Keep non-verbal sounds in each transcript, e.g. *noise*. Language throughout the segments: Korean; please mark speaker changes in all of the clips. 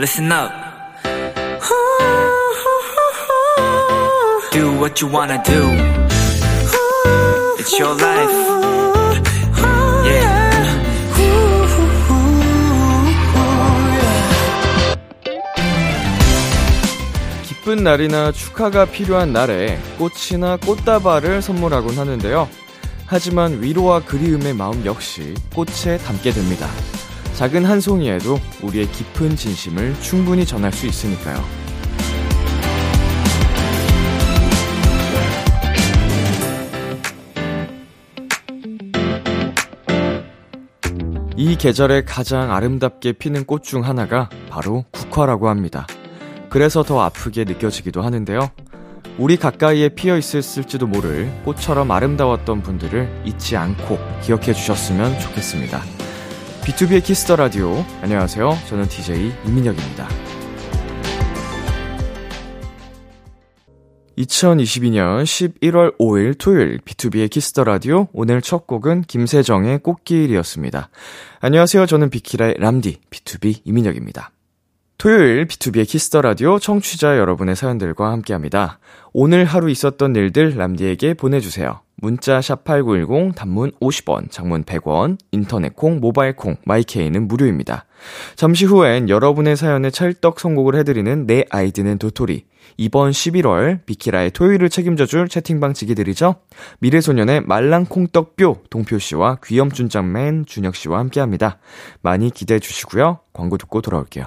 Speaker 1: listen up. Do what you wanna do. It's your life. Yeah. 기쁜 날이나 축하가 필요한 날에 꽃이나 꽃다발을 선물하곤 하는데요. 하지만 위로와 그리움의 마음 역시 꽃에 담게 됩니다. 작은 한 송이에도 우리의 깊은 진심을 충분히 전할 수 있으니까요. 이 계절에 가장 아름답게 피는 꽃 중 하나가 바로 국화라고 합니다. 그래서 더 아프게 느껴지기도 하는데요. 우리 가까이에 피어 있을지도 었 모를 꽃처럼 아름다웠던 분들을 잊지 않고 기억해 주셨으면 좋겠습니다. B2B의 키스터 라디오. 안녕하세요. 저는 DJ 이민혁입니다. 2022년 11월 5일 토요일 B2B의 키스터 라디오 오늘 첫 곡은 김세정의 꽃길이었습니다. 안녕하세요. 저는 비키라의 람디 B2B 이민혁입니다. 토요일 B2B의 키스터 라디오 청취자 여러분의 사연들과 함께합니다. 오늘 하루 있었던 일들 람디에게 보내주세요. 문자 샵8910 단문 50원, 장문 100원, 인터넷 콩, 모바일 콩, 마이케이는 무료입니다. 잠시 후엔 여러분의 사연에 찰떡 선곡을 해드리는 내 아이디는 도토리. 이번 11월 비키라의 토요일을 책임져줄 채팅방 지기들이죠. 미래소년의 말랑콩떡뼈 동표씨와 귀염준장맨 준혁씨와 함께합니다. 많이 기대해주시고요. 광고 듣고 돌아올게요.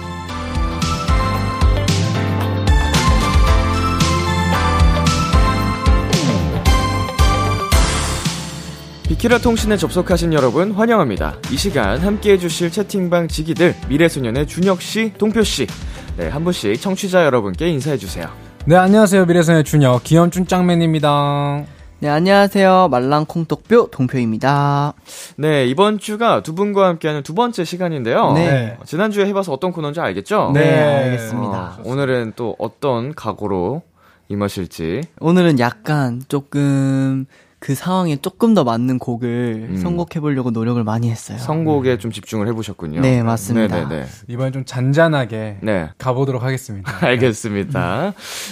Speaker 1: 비키라 통신에 접속하신 여러분 환영합니다. 이 시간 함께 해주실 채팅방 지기들 미래소년의 준혁씨, 동표씨. 네, 한 분씩 청취자 여러분께 인사해주세요.
Speaker 2: 네, 안녕하세요. 미래소년의 준혁, 기현준 짱맨입니다.
Speaker 3: 네, 안녕하세요. 말랑콩떡뼈 동표입니다.
Speaker 1: 네, 이번 주가 두 분과 함께하는 두 번째 시간인데요. 네. 네. 어, 지난주에 해봐서 어떤 코너인지 알겠죠?
Speaker 3: 네, 네 알겠습니다.
Speaker 1: 어, 오늘은 또 어떤 각오로 임하실지.
Speaker 3: 오늘은 약간 조금 그 상황에 조금 더 맞는 곡을 음. 선곡해보려고 노력을 많이 했어요.
Speaker 1: 선곡에 네. 좀 집중을 해보셨군요.
Speaker 3: 네, 맞습니다. 네네네. 네,
Speaker 2: 네. 이번엔 좀 잔잔하게 네. 가보도록 하겠습니다.
Speaker 1: *laughs* 알겠습니다.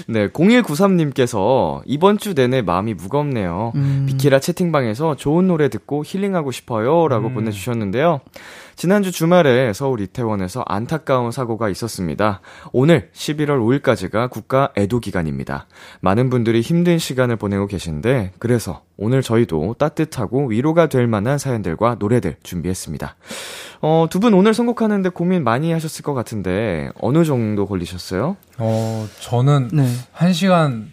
Speaker 1: 음. 네, 0193님께서 이번 주 내내 마음이 무겁네요. 음. 비키라 채팅방에서 좋은 노래 듣고 힐링하고 싶어요. 라고 음. 보내주셨는데요. 지난주 주말에 서울 이태원에서 안타까운 사고가 있었습니다. 오늘 11월 5일까지가 국가 애도 기간입니다. 많은 분들이 힘든 시간을 보내고 계신데 그래서 오늘 저희도 따뜻하고 위로가 될 만한 사연들과 노래들 준비했습니다. 어, 두 분 오늘 선곡하는데 고민 많이 하셨을 것 같은데 어느 정도 걸리셨어요?
Speaker 2: 어, 저는 네. 1시간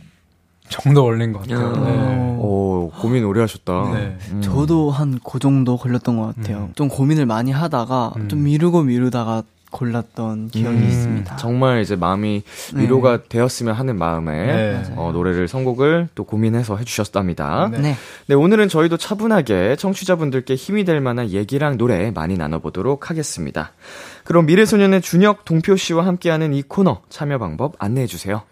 Speaker 2: 정도 걸린 것 같아요.
Speaker 1: 아. 네. 오, 어, 고민 오래 하셨다. 네.
Speaker 3: 음. 저도 한 그 정도 걸렸던 것 같아요. 음. 좀 고민을 많이 하다가 음. 좀 미루고 미루다가 골랐던 음. 기억이 있습니다.
Speaker 1: 정말 이제 마음이 네. 위로가 네. 되었으면 하는 마음에 네. 어, 노래를 선곡을 또 고민해서 해주셨답니다. 네. 네. 네, 오늘은 저희도 차분하게 청취자분들께 힘이 될 만한 얘기랑 노래 많이 나눠보도록 하겠습니다. 그럼 미래소년의 준혁 동표 씨와 함께하는 이 코너 참여 방법 안내해주세요.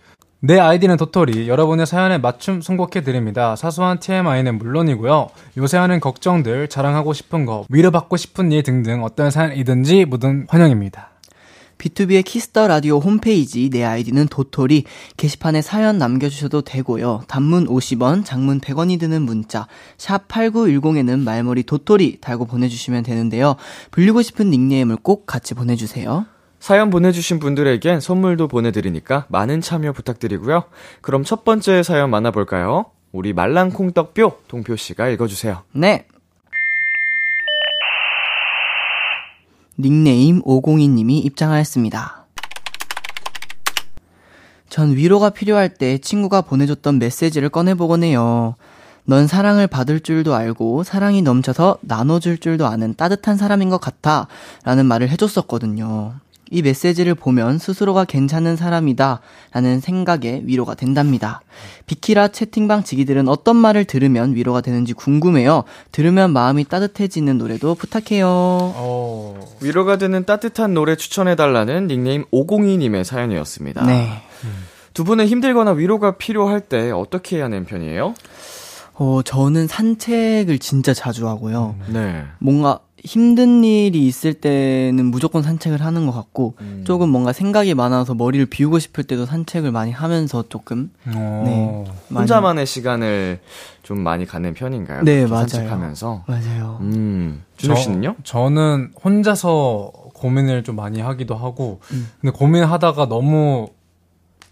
Speaker 2: 내 아이디는 도토리. 여러분의 사연에 맞춤 선곡해드립니다. 사소한 TMI는 물론이고요. 요새 하는 걱정들, 자랑하고 싶은 거, 위로받고 싶은 일 등등 어떤 사연이든지 모든 환영입니다.
Speaker 3: B2B의 키스터 라디오 홈페이지 내 아이디는 도토리 게시판에 사연 남겨주셔도 되고요. 단문 50원, 장문 100원이 드는 문자 샵 8910에는 말머리 도토리 달고 보내주시면 되는데요. 불리고 싶은 닉네임을 꼭 같이 보내주세요.
Speaker 1: 사연 보내주신 분들에겐 선물도 보내드리니까 많은 참여 부탁드리고요. 그럼 첫 번째 사연 만나볼까요? 우리 말랑콩떡뼈 동표씨가 읽어주세요.
Speaker 3: 네. 닉네임 502님이 입장하였습니다. 전 위로가 필요할 때 친구가 보내줬던 메시지를 꺼내보곤 해요. 넌 사랑을 받을 줄도 알고 사랑이 넘쳐서 나눠줄 줄도 아는 따뜻한 사람인 것 같아 라는 말을 해줬었거든요. 이 메시지를 보면 스스로가 괜찮은 사람이다 라는 생각에 위로가 된답니다. 비키라 채팅방 지기들은 어떤 말을 들으면 위로가 되는지 궁금해요. 들으면 마음이 따뜻해지는 노래도 부탁해요. 어,
Speaker 1: 위로가 되는 따뜻한 노래 추천해달라는 닉네임 502님의 사연이었습니다. 네. 두 분은 힘들거나 위로가 필요할 때 어떻게 해야 하는 편이에요?
Speaker 3: 어, 저는 산책을 진짜 자주 하고요. 네. 뭔가 힘든 일이 있을 때는 무조건 산책을 하는 것 같고 음. 조금 뭔가 생각이 많아서 머리를 비우고 싶을 때도 산책을 많이 하면서 조금 어.
Speaker 1: 네, 혼자만의 많이. 시간을 좀 많이 갖는 편인가요?
Speaker 3: 네 맞아요. 산책하면서 맞아요. 음,
Speaker 1: 준호 씨는요?
Speaker 2: 저, 는 혼자서 고민을 좀 많이 하기도 하고 음. 근데 고민하다가 너무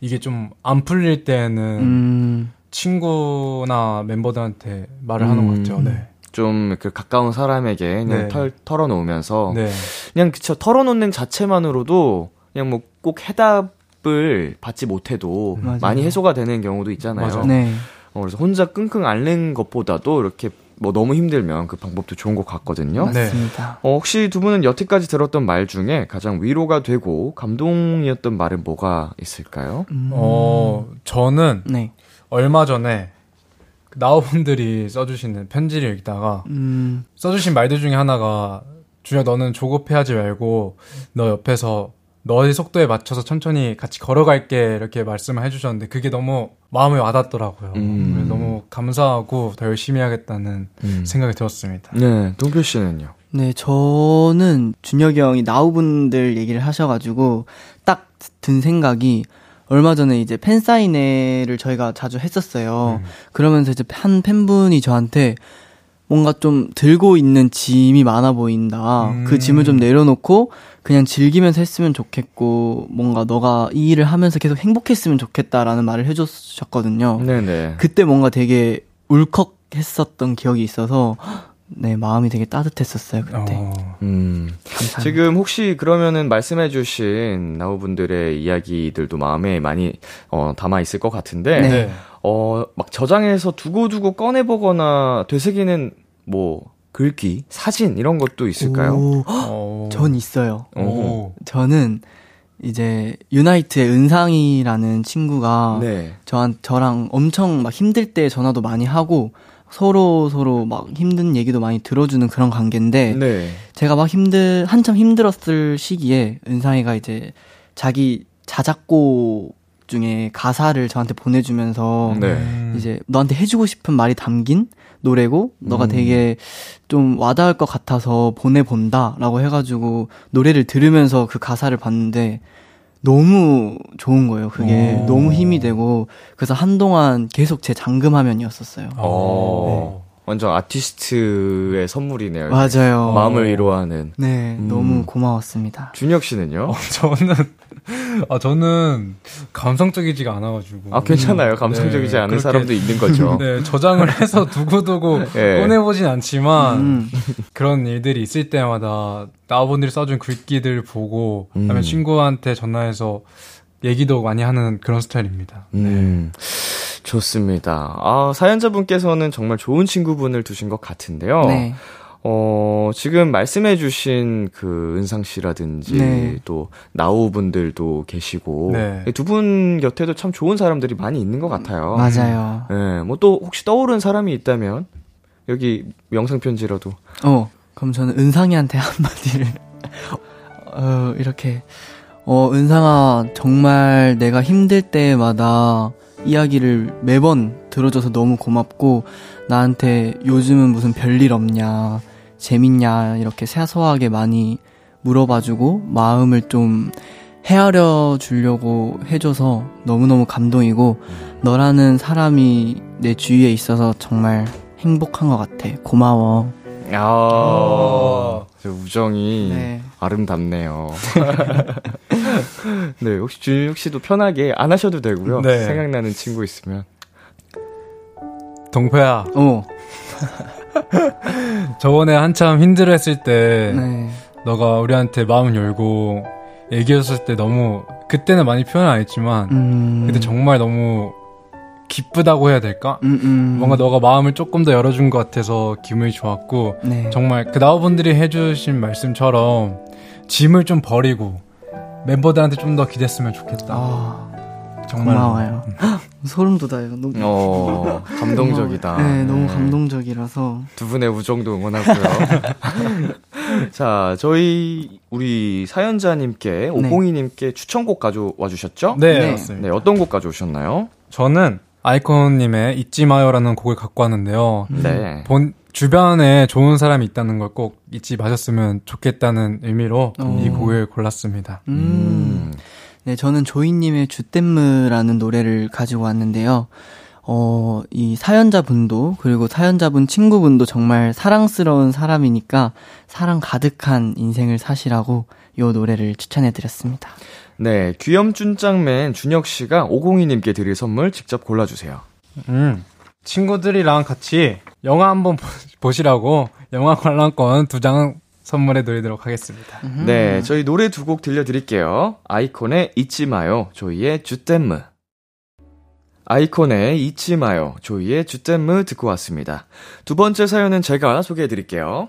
Speaker 2: 이게 좀 안 풀릴 때는 음. 친구나 멤버들한테 말을 하는 것 같죠. 음. 네.
Speaker 1: 좀그 가까운 사람에게 그냥 네. 털, 털어놓으면서 네. 그냥 그쵸 털어놓는 자체만으로도 그냥 뭐 꼭 해답을 받지 못해도 맞아요. 많이 해소가 되는 경우도 있잖아요. 네. 어, 그래서 혼자 끙끙 앓는 것보다도 이렇게 뭐 너무 힘들면 그 방법도 좋은 것 같거든요. 네. 맞습니다. 어, 혹시 두 분은 여태까지 들었던 말 중에 가장 위로가 되고 감동이었던 말은 뭐가 있을까요? 음. 어,
Speaker 2: 저는 네. 얼마 전에 나우분들이 써주시는 편지를 읽다가 음. 써주신 말들 중에 하나가 주야 너는 조급해하지 말고 너 옆에서 너의 속도에 맞춰서 천천히 같이 걸어갈게 이렇게 말씀을 해주셨는데 그게 너무 마음에 와닿더라고요. 음. 너무 감사하고 더 열심히 하겠다는 음. 생각이 들었습니다.
Speaker 1: 네, 동표 씨는요?
Speaker 3: 네, 저는 준혁이 형이 나우분들 얘기를 하셔가지고 딱 든 생각이 얼마 전에 이제 팬 사인회를 저희가 자주 했었어요. 음. 그러면서 이제 한 팬분이 저한테 뭔가 좀 들고 있는 짐이 많아 보인다. 음. 그 짐을 좀 음. 내려놓고 그냥 즐기면서 했으면 좋겠고 뭔가 너가 이 일을 하면서 계속 행복했으면 좋겠다라는 말을 해줬었거든요. 네네. 그때 뭔가 되게 울컥했었던 기억이 있어서 네, 마음이 되게 따뜻했었어요, 그때. 어. 음.
Speaker 1: 감사합니다. 지금 혹시 그러면은 말씀해주신 나우분들의 이야기들도 마음에 많이 어, 담아있을 것 같은데, 네. 어, 막 저장해서 두고두고 꺼내보거나 되새기는 뭐, 글귀, 사진 이런 것도 있을까요? 오, 어.
Speaker 3: 전 있어요. 어. 오. 저는 이제 유나이트의 은상이라는 친구가 네. 저한 저랑 엄청 막 힘들 때 전화도 많이 하고 서로 서로 막 힘든 얘기도 많이 들어주는 그런 관계인데 네. 제가 막 힘들 한참 힘들었을 시기에 은상이가 이제 자기 자작곡 중에 가사를 저한테 보내주면서 네. 이제 너한테 해주고 싶은 말이 담긴 노래고 너가 음. 되게 좀 와닿을 것 같아서 보내본다라고 해가지고 노래를 들으면서 그 가사를 봤는데 너무 좋은 거예요. 그게 오. 너무 힘이 되고 그래서 한동안 계속 제 잠금 화면이었었어요. 어.
Speaker 1: 네. 완전 아티스트의 선물이네요.
Speaker 3: 맞아요.
Speaker 1: 마음을 위로하는.
Speaker 3: 네, 음. 너무 고마웠습니다.
Speaker 1: 준혁 씨는요? 어,
Speaker 2: 저는 아 저는 감성적이지가 않아가지고.
Speaker 1: 아 괜찮아요. 음, 감성적이지 네, 않은 그렇게, 사람도 있는 거죠. *laughs* 네,
Speaker 2: 저장을 해서 두고두고 네. *laughs* 꺼내보진 않지만 음. 그런 일들이 있을 때마다 나분들이 써준 글귀들 보고, 음. 그다음에 친구한테 전화해서 얘기도 많이 하는 그런 스타일입니다. 음.
Speaker 1: 네. 좋습니다. 아, 사연자분께서는 정말 좋은 친구분을 두신 것 같은데요. 네. 어, 지금 말씀해주신 그 은상 씨라든지 네. 또 나우 분들도 계시고 네. 두분 곁에도 참 좋은 사람들이 많이 있는 것 같아요.
Speaker 3: 맞아요. 예, 네,
Speaker 1: 뭐또 혹시 떠오른 사람이 있다면 여기 명상 편지라도.
Speaker 3: 어, 그럼 저는 은상이한테 한마디를 *laughs* 어 이렇게 어 은상아 정말 내가 힘들 때마다 이야기를 매번 들어줘서 너무 고맙고 나한테 요즘은 무슨 별일 없냐 재밌냐 이렇게 사소하게 많이 물어봐주고 마음을 좀 헤아려 주려고 해줘서 너무너무 감동이고 너라는 사람이 내 주위에 있어서 정말 행복한 것 같아 고마워 야
Speaker 1: 우정이 네. 아름답네요. *laughs* 네, 혹시 준혁 씨도 편하게 안 하셔도 되고요. 네. 생각나는 친구 있으면.
Speaker 2: 동표야. 어. *laughs* 저번에 한참 힘들어 했을 때, 네. 너가 우리한테 마음 열고, 얘기했을 때 너무, 그때는 많이 표현 안 했지만, 음. 그때 정말 너무 기쁘다고 해야 될까? 음, 음. 뭔가 너가 마음을 조금 더 열어준 것 같아서 기분이 좋았고, 네. 정말 그 나우분들이 해주신 말씀처럼, 짐을 좀 버리고 멤버들한테 좀 더 기댔으면 좋겠다. 아,
Speaker 3: 정말 고마워요. 음. *gasps* 소름 돋아요. 너무
Speaker 1: 어, 감동적이다.
Speaker 3: 네, 너무 네. 감동적이라서
Speaker 1: 두 분의 우정도 응원하고요. *laughs* 자, 저희 우리 사연자님께 네. 오공이님께 네. 추천곡 가져와 주셨죠?
Speaker 2: 네, 네.
Speaker 1: 맞습니다. 네, 어떤 곡 가져오셨나요?
Speaker 2: 저는 아이콘님의 잊지 마요라는 곡을 갖고 왔는데요. 네. 본 주변에 좋은 사람이 있다는 걸 꼭 잊지 마셨으면 좋겠다는 의미로 오. 어. 이 곡을 골랐습니다. 음.
Speaker 3: 네, 저는 조이님의 주댐무라는 노래를 가지고 왔는데요. 어, 이 사연자분도, 그리고 사연자분 친구분도 정말 사랑스러운 사람이니까 사랑 가득한 인생을 사시라고 요 노래를 추천해드렸습니다.
Speaker 1: 네, 귀염 쭌짱맨 준혁씨가 502님께 드릴 선물 직접 골라주세요. 음,
Speaker 2: 친구들이랑 같이 영화 한번 보시라고 영화 관람권 두 장 선물해 드리도록 하겠습니다.
Speaker 1: 음. 네, 저희 노래 두 곡 들려드릴게요. 아이콘의 잊지 마요, 조이의 주댐무. 아이콘의 잊지 마요, 조이의 주댐무 듣고 왔습니다. 두 번째 사연은 제가 소개해 드릴게요.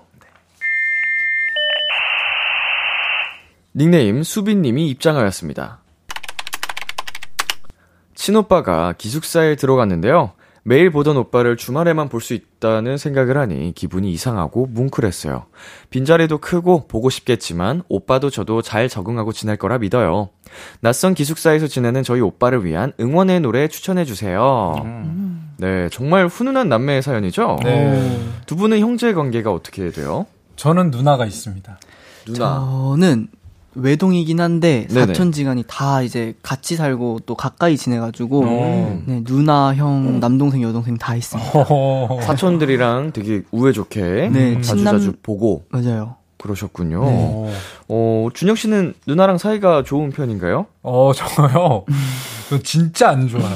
Speaker 1: 닉네임 수빈님이 입장하였습니다. 친오빠가 기숙사에 들어갔는데요. 매일 보던 오빠를 주말에만 볼 수 있다는 생각을 하니 기분이 이상하고 뭉클했어요. 빈자리도 크고 보고 싶겠지만 오빠도 저도 잘 적응하고 지낼 거라 믿어요. 낯선 기숙사에서 지내는 저희 오빠를 위한 응원의 노래 추천해주세요. 음. 네, 정말 훈훈한 남매의 사연이죠? 네. 두 분은 형제 관계가 어떻게 돼요?
Speaker 2: 저는 누나가 있습니다.
Speaker 3: 누나. 저는 외동이긴 한데 네네. 사촌지간이 다 이제 같이 살고 또 가까이 지내가지고 음. 네, 누나 형 음. 남동생 여동생 다 있습니다.
Speaker 1: *laughs* 사촌들이랑 되게 우애 좋게 네, 친남... 자주 보고
Speaker 3: 맞아요.
Speaker 1: 그러셨군요. 네. 어 준혁 씨는 누나랑 사이가 좋은 편인가요?
Speaker 2: 어 저요. *laughs* 진짜 안 좋아요.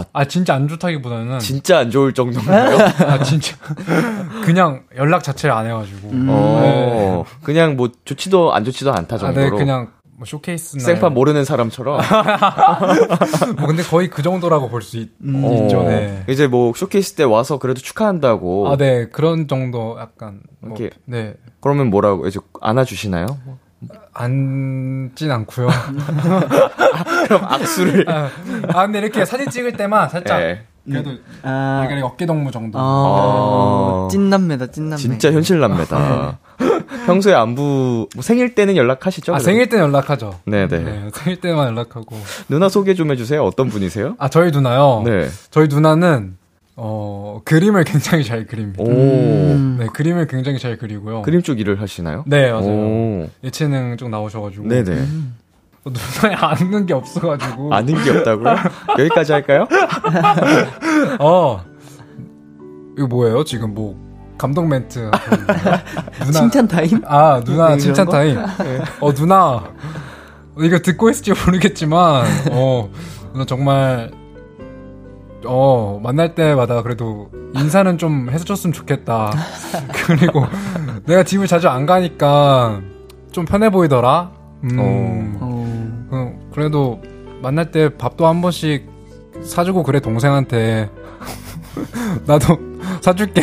Speaker 2: 아, 아, 진짜 안 좋다기보다는
Speaker 1: 진짜 안 좋을 정도인가요? *laughs*
Speaker 2: 아 진짜 *laughs* 그냥 연락 자체를 안 해가지고 음.
Speaker 1: 어, 네. 그냥 뭐 좋지도 안 좋지도 않다 정도로 아, 네, 그냥 뭐
Speaker 2: 쇼케이스
Speaker 1: 생판 모르는 사람처럼 *laughs*
Speaker 2: 뭐 근데 거의 그 정도라고 볼수 음. 있죠. 어, 네.
Speaker 1: 이제 뭐 쇼케이스 때 와서 그래도 축하한다고.
Speaker 2: 아네 그런 정도 약간 뭐, 이렇게 네
Speaker 1: 그러면 뭐라고 이제 안아주시나요?
Speaker 2: 앉진 않고요.
Speaker 1: *laughs* 그럼 악수를.
Speaker 2: 아, 아, 근데 이렇게 사진 찍을 때만 살짝. 네. 그래도 아... 어깨 동무 정도.
Speaker 3: 아... 찐남매다, 찐남매.
Speaker 1: 진짜 현실남매다. 네. *laughs* 평소에 안부 뭐 생일 때는 연락하시죠?
Speaker 2: 아, 생일 때는 연락하죠.
Speaker 1: 네네. 네. 네,
Speaker 2: 생일 때만 연락하고.
Speaker 1: 누나 소개 좀 해주세요. 어떤 분이세요?
Speaker 2: 아 저희 누나요. 네. 저희 누나는 어, 그림을 *laughs* 굉장히 잘 그립니다. 음. 네, 그림을 굉장히 잘 그리고요.
Speaker 1: 그림 쪽 일을 하시나요?
Speaker 2: 네, 맞아요. 오. 예체능 쪽 나오셔가지고. 네네. 음. 눈에 아는 *laughs* 게 없어가지고.
Speaker 1: 아는 게 없다고요? 여기까지 할까요? *laughs* 어.
Speaker 2: 이거 뭐예요? 지금 뭐, 감독 멘트.
Speaker 3: 누나. 칭찬 타임?
Speaker 2: 아, 누나 네, 칭찬 타임. 네. 어, 누나. 이거 듣고 있을지 모르겠지만, 어, 누나 정말 어, 만날 때마다 그래도 인사는 좀 해줬으면 좋겠다. *laughs* 그리고 내가 집을 자주 안 가니까 좀 편해 보이더라. 음. 어. 어. 어, 그래도 만날 때 밥도 한 번씩 사주고 그래, 동생한테. *laughs* 나도 사줄게.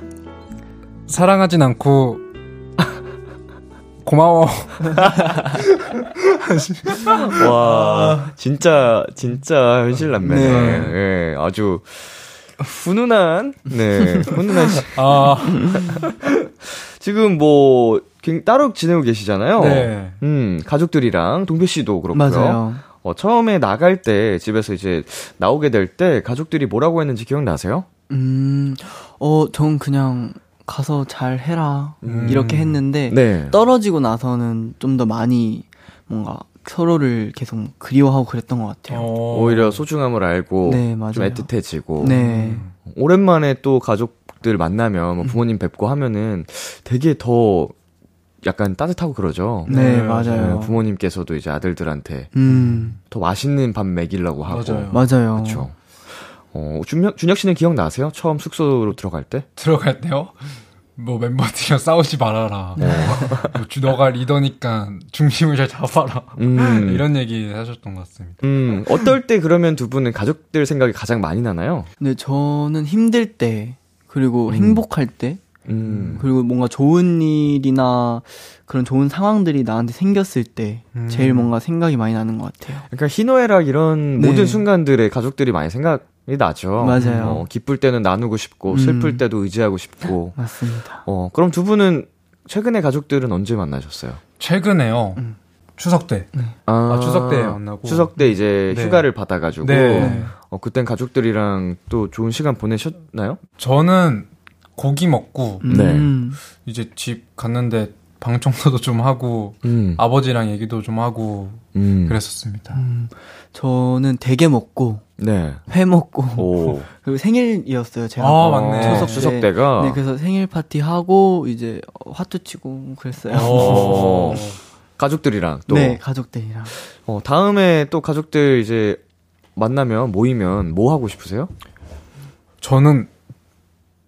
Speaker 2: *laughs* 사랑하진 않고 고마워.
Speaker 1: *laughs* 와, 진짜, 진짜 현실남매. 네. 네. 아주 훈훈한, 네, 훈훈한. 시... 아. *laughs* 지금 뭐, 따로 지내고 계시잖아요. 네. 음, 가족들이랑 동표 씨도 그렇고 맞아요. 어, 처음에 나갈 때 집에서 이제 나오게 될 때 가족들이 뭐라고 했는지 기억나세요?
Speaker 3: 음, 어, 전 그냥 가서 잘 해라 음. 이렇게 했는데 네. 떨어지고 나서는 좀 더 많이 뭔가 서로를 계속 그리워하고 그랬던 것 같아요. 오.
Speaker 1: 어. 오히려 소중함을 알고 네, 좀 애틋해지고 네. 음. 오랜만에 또 가족들 만나면 뭐 부모님 뵙고 하면은 되게 더 약간 따뜻하고 그러죠.
Speaker 3: 네, 네 맞아요.
Speaker 1: 네, 부모님께서도 이제 아들들한테 음. 더 맛있는 밥 먹이려고 하고
Speaker 3: 맞아요. 맞아요. 그렇죠.
Speaker 1: 어, 준혁, 준혁 씨는 기억나세요? 처음 숙소로 들어갈 때?
Speaker 2: 들어갈 때요? 뭐 멤버들이랑 싸우지 말아라. 네. 뭐 너가 리더니까 중심을 잘 잡아라. 음. 이런 얘기 하셨던 것 같습니다.
Speaker 1: 음. 어떨 때 그러면 두 분은 가족들 생각이 가장 많이 나나요?
Speaker 3: 근데 네, 저는 힘들 때 그리고 음. 행복할 때 음. 그리고 뭔가 좋은 일이나 그런 좋은 상황들이 나한테 생겼을 때 제일 음. 뭔가 생각이 많이 나는 것 같아요.
Speaker 1: 그러니까 희노애락 이런 네. 모든 순간들에 가족들이 많이 생각 이 나죠.
Speaker 3: 맞아요. 어,
Speaker 1: 기쁠 때는 나누고 싶고 슬플 음. 때도 의지하고 싶고.
Speaker 3: 맞습니다.
Speaker 1: 어, 그럼 두 분은 최근에 가족들은 언제 만나셨어요?
Speaker 2: 최근에요. 음. 추석 때. 네. 아, 아, 추석 때 만나고.
Speaker 1: 추석 때 이제 네. 휴가를 받아가지고. 네. 네. 어, 그땐 가족들이랑 또 좋은 시간 보내셨나요?
Speaker 2: 저는 고기 먹고. 음. 네. 이제 집 갔는데 방 청소도 좀 하고 음. 아버지랑 얘기도 좀 하고 음. 그랬었습니다. 음.
Speaker 3: 저는 대게 먹고 네. 회 먹고 오. *laughs* 그리고 생일이었어요 제가 아,
Speaker 1: 맞네. 추석 네. 추석 때가
Speaker 3: 네 그래서 생일 파티 하고 이제 화투 치고 뭐 그랬어요. 오.
Speaker 1: *laughs* 가족들이랑 또 네,
Speaker 3: 가족들이랑.
Speaker 1: 어, 다음에 또 가족들 이제 만나면 모이면 뭐 하고 싶으세요?
Speaker 2: 저는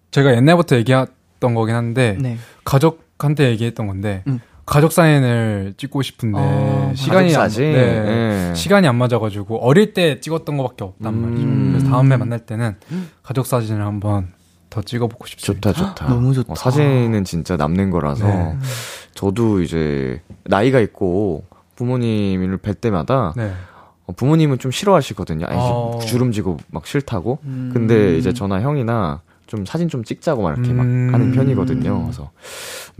Speaker 2: 제가 옛날부터 얘기했던 거긴 한데 네. 가족한테 얘기했던 건데 음. 가족 사진을 찍고 싶은데 아,
Speaker 1: 시간이 안, 네, 네.
Speaker 2: 시간이 안 맞아가지고 어릴 때 찍었던 것밖에 없단 음. 말이죠. 그래서 다음에 만날 때는 가족 사진을 한번 더 찍어보고 싶습니다.
Speaker 1: 좋다 좋다. 아,
Speaker 3: 너무 좋다.
Speaker 1: 어, 사진은 진짜 남는 거라서 네. 저도 이제 나이가 있고 부모님을 뵐 때마다 네. 어, 부모님은 좀 싫어하시거든요. 아이 어. 주름지고 막 싫다고. 음. 근데 이제 저나 형이나 좀 사진 좀 찍자고 막 이렇게 음. 막 하는 편이거든요. 그래서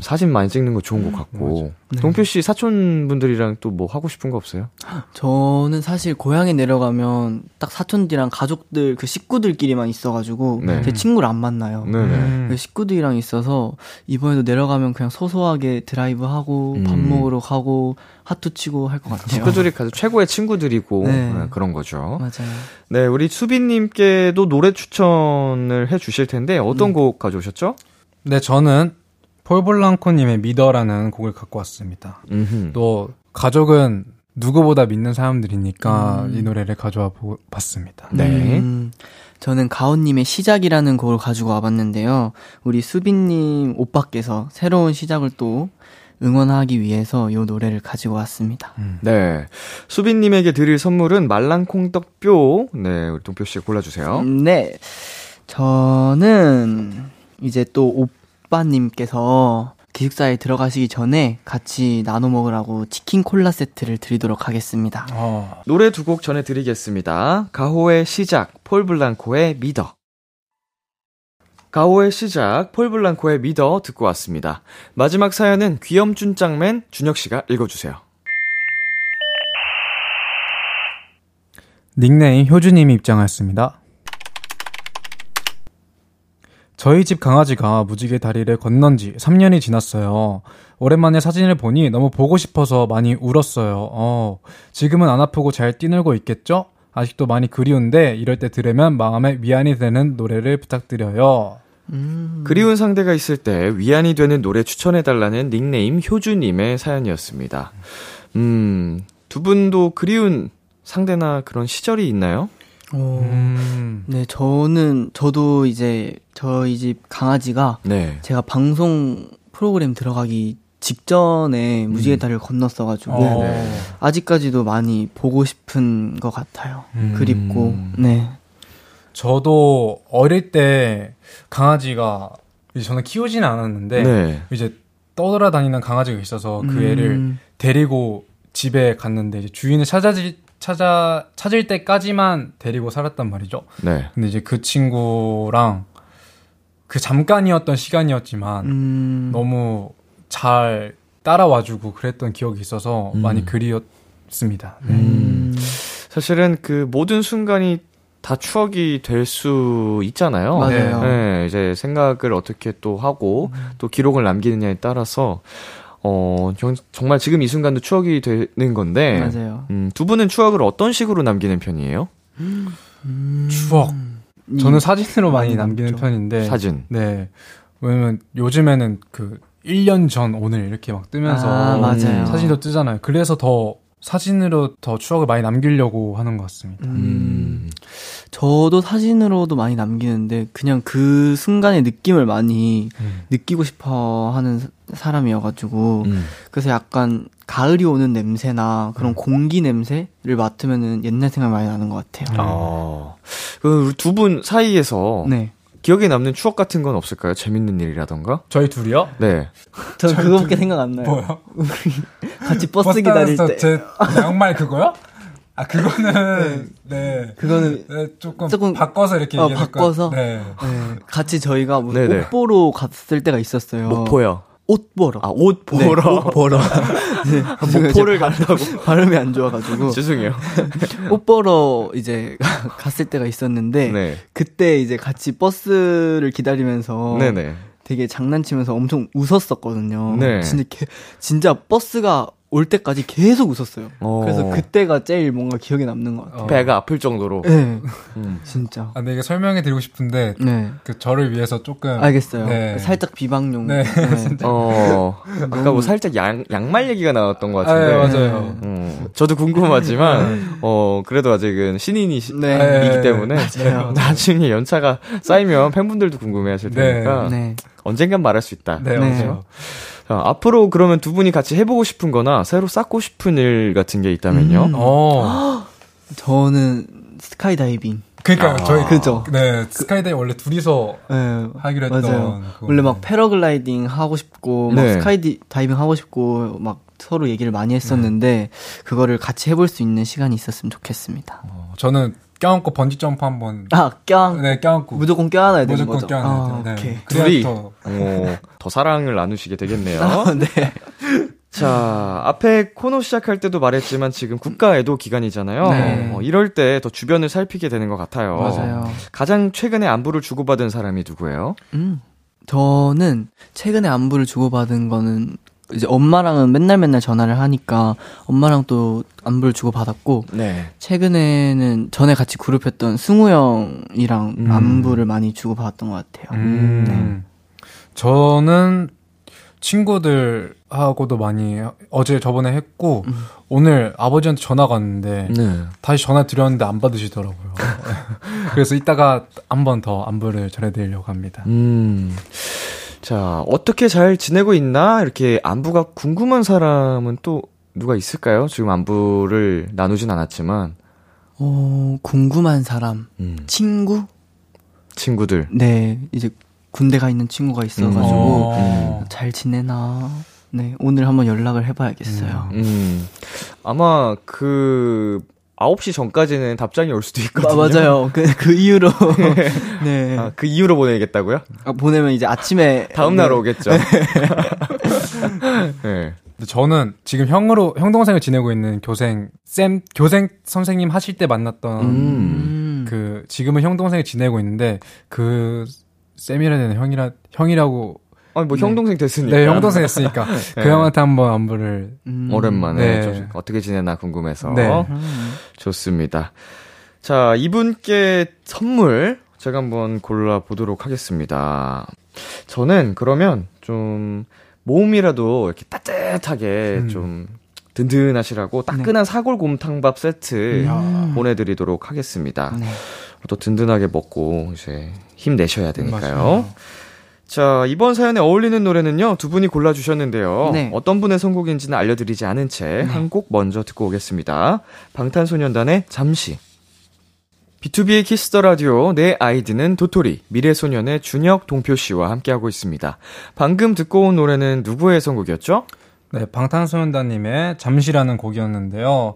Speaker 1: 사진 많이 찍는 거 좋은 것 음, 같고 네. 동표 씨 사촌 분들이랑 또 뭐 하고 싶은 거 없어요?
Speaker 3: 저는 사실 고향에 내려가면 딱 사촌들이랑 가족들 그 식구들끼리만 있어가지고 네. 제 친구를 안 만나요. 네. 네. 음. 그 식구들이랑 있어서 이번에도 내려가면 그냥 소소하게 드라이브 하고 음. 밥 먹으러 가고 핫도 치고 할 것 같아요.
Speaker 1: 식구들이 가장 최고의 친구들이고 네. 네, 그런 거죠.
Speaker 3: 맞아요.
Speaker 1: 네 우리 수빈님께도 노래 추천을 해주실 텐데 어떤 음. 곡 가져오셨죠?
Speaker 2: 네 저는 폴볼랑코님의 믿어라는 곡을 갖고 왔습니다. 음흠. 또 가족은 누구보다 믿는 사람들이니까 음. 이 노래를 가져와 보, 봤습니다. 네.
Speaker 3: 음. 저는 가온님의 시작이라는 곡을 가지고 와봤는데요. 우리 수빈님 오빠께서 새로운 시작을 또 응원하기 위해서 이 노래를 가지고 왔습니다.
Speaker 1: 음. 네. 수빈님에게 드릴 선물은 말랑콩떡뼈. 네, 우리 동표씨 골라주세요.
Speaker 3: 음, 네. 저는 이제 또 오빠님께서 기숙사에 들어가시기 전에 같이 나눠 먹으라고 치킨 콜라 세트를 드리도록 하겠습니다. 어.
Speaker 1: 노래 두 곡 전해드리겠습니다. 가호의 시작, 폴 블랑코의 미더. 가오의 시작, 폴 블랑코의 미더 듣고 왔습니다. 마지막 사연은 귀염준 짱맨 준혁씨가 읽어주세요.
Speaker 4: 닉네임 효주님이 입장하였습니다. 저희 집 강아지가 무지개 다리를 건넌 지 3년이 지났어요. 오랜만에 사진을 보니 너무 보고 싶어서 많이 울었어요. 어, 지금은 안 아프고 잘 뛰놀고 있겠죠? 아직도 많이 그리운데 이럴 때 들으면 마음에 위안이 되는 노래를 부탁드려요. 음.
Speaker 1: 그리운 상대가 있을 때 위안이 되는 노래 추천해달라는 닉네임 효주님의 사연이었습니다. 음, 두 분도 그리운 상대나 그런 시절이 있나요? 오, 어, 음.
Speaker 3: 네, 저는, 저도 이제 저희 집 강아지가 네. 제가 방송 프로그램 들어가기 직전에 음. 무지개 다리를 음. 건넜어가지고 어. 네, 네 아직까지도 많이 보고 싶은 것 같아요. 음. 그립고, 네.
Speaker 2: 저도 어릴 때 강아지가 이제 저는 키우진 않았는데 네. 이제 떠돌아다니는 강아지가 있어서 그 애를 음. 데리고 집에 갔는데 주인을 찾아지, 찾아 찾을 때까지만 데리고 살았단 말이죠. 네. 근데 이제 그 친구랑 그 잠깐이었던 시간이었지만 음... 너무 잘 따라와주고 그랬던 기억이 있어서 음... 많이 그리웠습니다. 네. 음...
Speaker 1: 사실은 그 모든 순간이 다 추억이 될 수 있잖아요. 맞아요. 네, 이제 생각을 어떻게 또 하고 음. 또 기록을 남기느냐에 따라서 어, 정말 지금 이 순간도 추억이 되는 건데.
Speaker 3: 맞아요. 음,
Speaker 1: 두 분은 추억을 어떤 식으로 남기는 편이에요? 음...
Speaker 2: 추억. 저는 사진으로 음. 많이 남기는 남죠. 편인데.
Speaker 1: 사진.
Speaker 2: 네. 왜냐면 요즘에는 그 1년 전 오늘 이렇게 막 뜨면서 아, 사진도 뜨잖아요. 그래서 더 사진으로 더 추억을 많이 남기려고 하는 것 같습니다. 음. 음.
Speaker 3: 저도 사진으로도 많이 남기는데 그냥 그 순간의 느낌을 많이 음. 느끼고 싶어 하는 사람이어가지고 음. 그래서 약간 가을이 오는 냄새나 그런 음. 공기 냄새를 맡으면은 옛날 생각 많이 나는 것 같아요. 아.
Speaker 1: 그 두 분 사이에서 네. 기억에 남는 추억 같은 건 없을까요? 재밌는 일이라던가?
Speaker 2: 저희 둘이요?
Speaker 1: 네.
Speaker 3: 전 그거밖에 둘... 생각 안 나요. 뭐요? 우리 같이 버스, 버스 기다릴 때. 제
Speaker 2: 양말 그거요? 아 그거는 네. 네, 그거는 네, 조금, 조금 바꿔서 이렇게 어, 바꿔서 네. 네.
Speaker 3: 같이 저희가 뭐옷 네, 네. 보러 갔을 때가 있었어요.
Speaker 1: 목포요.
Speaker 3: 옷 보러.
Speaker 1: 아, 옷 보러. 네, 옷 보러. *laughs*
Speaker 3: 네, 목포를 간다고? *laughs* 발음이 안 좋아가지고.
Speaker 1: 죄송해요.
Speaker 3: *laughs* 옷 보러 이제 갔을 때가 있었는데, 네. 그때 이제 같이 버스를 기다리면서 네네. 되게 장난치면서 엄청 웃었었거든요. 네. 진짜, 진짜 버스가 올 때까지 계속 웃었어요. 어. 그래서 그때가 제일 뭔가 기억에 남는 것 같아요.
Speaker 1: 배가 아플 정도로.
Speaker 3: 네. 음. 진짜.
Speaker 2: 아, 근데 이게 설명해 드리고 싶은데, 네. 그 저를 위해서 조금.
Speaker 3: 알겠어요. 네. 살짝 비방용. 네. 네. *laughs*
Speaker 1: 어. 아까 뭐 살짝 양, 양말 얘기가 나왔던 것 같은데. 아,
Speaker 2: 예, 네, 맞아요.
Speaker 1: 음. 저도 궁금하지만, 네. 어, 그래도 아직은 신인이기 네. 네. 때문에. 맞아요. *laughs* 나중에 연차가 쌓이면 팬분들도 궁금해 하실 네. 테니까. 언젠간 말할 수 있다.
Speaker 2: 네, 맞아요.
Speaker 1: 자, 앞으로 그러면 두 분이 같이 해보고 싶은 거나 새로 쌓고 싶은 일 같은 게 있다면요? 음. 어.
Speaker 3: *gasps* 저는 스카이다이빙.
Speaker 2: 그니까 아. 저희
Speaker 3: 그죠.
Speaker 2: 네 스카이다이 원래 둘이서 네, 하기로 했던 맞아요.
Speaker 3: 그 원래 막 패러글라이딩 하고 싶고 네. 막 스카이 다이빙 하고 싶고 막 서로 얘기를 많이 했었는데 네. 그거를 같이 해볼 수 있는 시간이 있었으면 좋겠습니다.
Speaker 2: 어, 저는 껴안고 번지 점프 한번
Speaker 3: 아 껴안
Speaker 2: 네 껴안고
Speaker 3: 무조건 껴안아야 되는 무조건 거죠. 껴안아야 아, 네.
Speaker 2: 둘이 더... 어,
Speaker 1: 더 사랑을 나누시게 되겠네요. *laughs* 아, 네. 자 앞에 코너 시작할 때도 말했지만 지금 국가 애도 기간이잖아요. 네. 어, 이럴 때 더 주변을 살피게 되는 것 같아요.
Speaker 3: 맞아요.
Speaker 1: 가장 최근에 안부를 주고받은 사람이 누구예요? 음
Speaker 3: 저는 최근에 안부를 주고받은 거는 이제 엄마랑은 맨날 맨날 전화를 하니까 엄마랑 또 안부를 주고 받았고 네. 최근에는 전에 같이 그룹했던 승우 형이랑 음. 안부를 많이 주고 받았던 것 같아요. 음. 네.
Speaker 2: 저는 친구들하고도 많이 어제 저번에 했고 음. 오늘 아버지한테 전화가 왔는데 네. 다시 전화 드렸는데 안 받으시더라고요. *laughs* 그래서 이따가 한 번 더 안부를 전해드리려고 합니다. 음.
Speaker 1: 자, 어떻게 잘 지내고 있나? 이렇게 안부가 궁금한 사람은 또 누가 있을까요? 지금 안부를 나누진 않았지만.
Speaker 3: 어, 궁금한 사람. 음. 친구?
Speaker 1: 친구들.
Speaker 3: 네, 이제 군대가 있는 친구가 있어가지고, 음. 어. 잘 지내나. 네, 오늘 한번 연락을 해봐야겠어요. 음. 음.
Speaker 1: 아마 그, 9시 전까지는 답장이 올 수도 있거든요.
Speaker 3: 아, 맞아요. 그, 그 이후로. *laughs* 네. 아,
Speaker 1: 그 이후로 보내겠다고요?
Speaker 3: 아, 보내면 이제 아침에.
Speaker 1: 다음날 네. 오겠죠. *laughs*
Speaker 2: 네. 근데 저는 지금 형으로, 형동생을 지내고 있는 교생, 쌤, 교생 선생님 하실 때 만났던 음. 그, 지금은 형동생을 지내고 있는데, 그, 쌤이라 는 형이라, 형이라고
Speaker 1: 아니 뭐 네. 형동생 됐으니까.
Speaker 2: 네, 형동생 됐으니까 *laughs* 네. 그 형한테 한번 안부를
Speaker 1: 음. 오랜만에 네. 어떻게 지내나 궁금해서 음. 좋습니다. 자 이분께 선물 제가 한번 골라 보도록 하겠습니다. 저는 그러면 좀 몸이라도 이렇게 따뜻하게 음. 좀 든든하시라고 네. 따끈한 사골곰탕밥 세트 보내드리도록 하겠습니다. 네. 또 든든하게 먹고 이제 힘 내셔야 되니까요. 맞아요. 자, 이번 사연에 어울리는 노래는요, 두 분이 골라주셨는데요. 네. 어떤 분의 선곡인지는 알려드리지 않은 채 한곡 네. 먼저 듣고 오겠습니다. 방탄소년단의 잠시. B2B의 키스터 라디오 내 아이디는 도토리 미래소년의 준혁 동표 씨와 함께하고 있습니다. 방금 듣고 온 노래는 누구의 선곡이었죠?
Speaker 2: 네, 방탄소년단님의 잠시라는 곡이었는데요.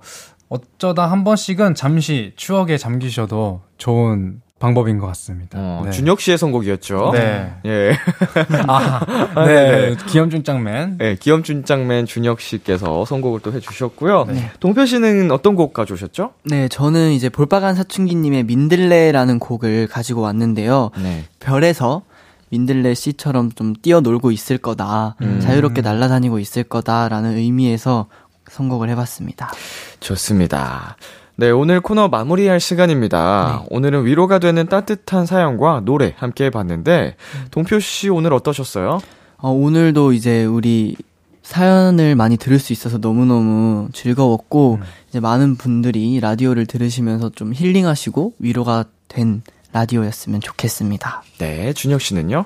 Speaker 2: 어쩌다 한 번씩은 잠시 추억에 잠기셔도 좋은 방법인 것 같습니다. 어,
Speaker 1: 네. 준혁 씨의 선곡이었죠.
Speaker 2: 네.
Speaker 1: 예.
Speaker 2: *laughs* 아, 네. 네. 기염준장맨.
Speaker 1: 네, 기염준장맨 준혁 씨께서 선곡을 또 해주셨고요. 네. 동표 씨는 어떤 곡 가져오셨죠?
Speaker 3: 네, 저는 이제 볼빨간 사춘기님의 민들레라는 곡을 가지고 왔는데요. 네. 별에서 민들레 씨처럼 좀 뛰어놀고 있을 거다, 음. 자유롭게 날아다니고 있을 거다라는 의미에서 선곡을 해봤습니다.
Speaker 1: 좋습니다. 네, 오늘 코너 마무리할 시간입니다. 네. 오늘은 위로가 되는 따뜻한 사연과 노래 함께 해 봤는데 음. 동표 씨 오늘 어떠셨어요?
Speaker 3: 어, 오늘도 이제 우리 사연을 많이 들을 수 있어서 너무너무 즐거웠고 음. 이제 많은 분들이 라디오를 들으시면서 좀 힐링하시고 위로가 된 라디오였으면 좋겠습니다.
Speaker 1: 네, 준혁 씨는요?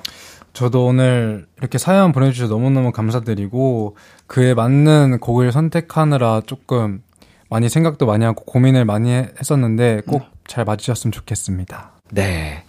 Speaker 2: 저도 오늘 이렇게 사연 보내주셔서 너무너무 감사드리고 그에 맞는 곡을 선택하느라 조금 많이 생각도 많이 하고 고민을 많이 했었는데 꼭잘 음. 맞으셨으면 좋겠습니다.
Speaker 1: 네.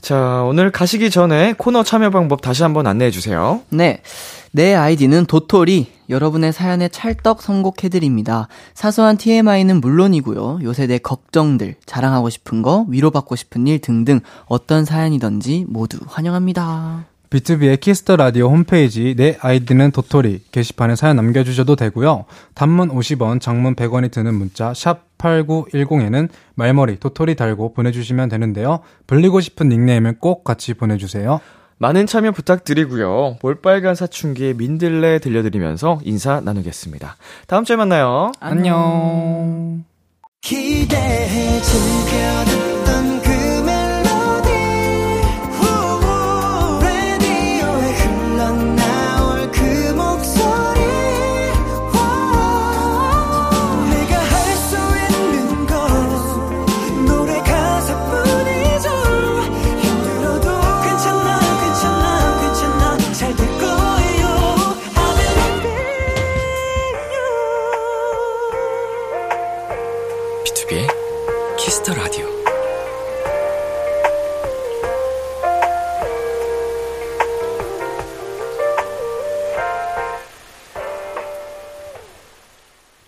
Speaker 1: 자, 오늘 가시기 전에 코너 참여 방법 다시 한번 안내해 주세요.
Speaker 3: 네. 내 아이디는 도토리. 여러분의 사연에 찰떡 선곡해드립니다. 사소한 TMI는 물론이고요. 요새 내 걱정들, 자랑하고 싶은 거, 위로받고 싶은 일 등등 어떤 사연이든지 모두 환영합니다.
Speaker 4: 비투비의 키스터 라디오 홈페이지 내 아이디는 도토리 게시판에 사연 남겨주셔도 되고요. 단문 50원, 장문 100원이 드는 문자 샵 8910에는 말머리 도토리 달고 보내주시면 되는데요. 불리고 싶은 닉네임을 꼭 같이 보내주세요.
Speaker 1: 많은 참여 부탁드리고요. 볼빨간 사춘기의 민들레 들려드리면서 인사 나누겠습니다. 다음 주에 만나요.
Speaker 3: 안녕.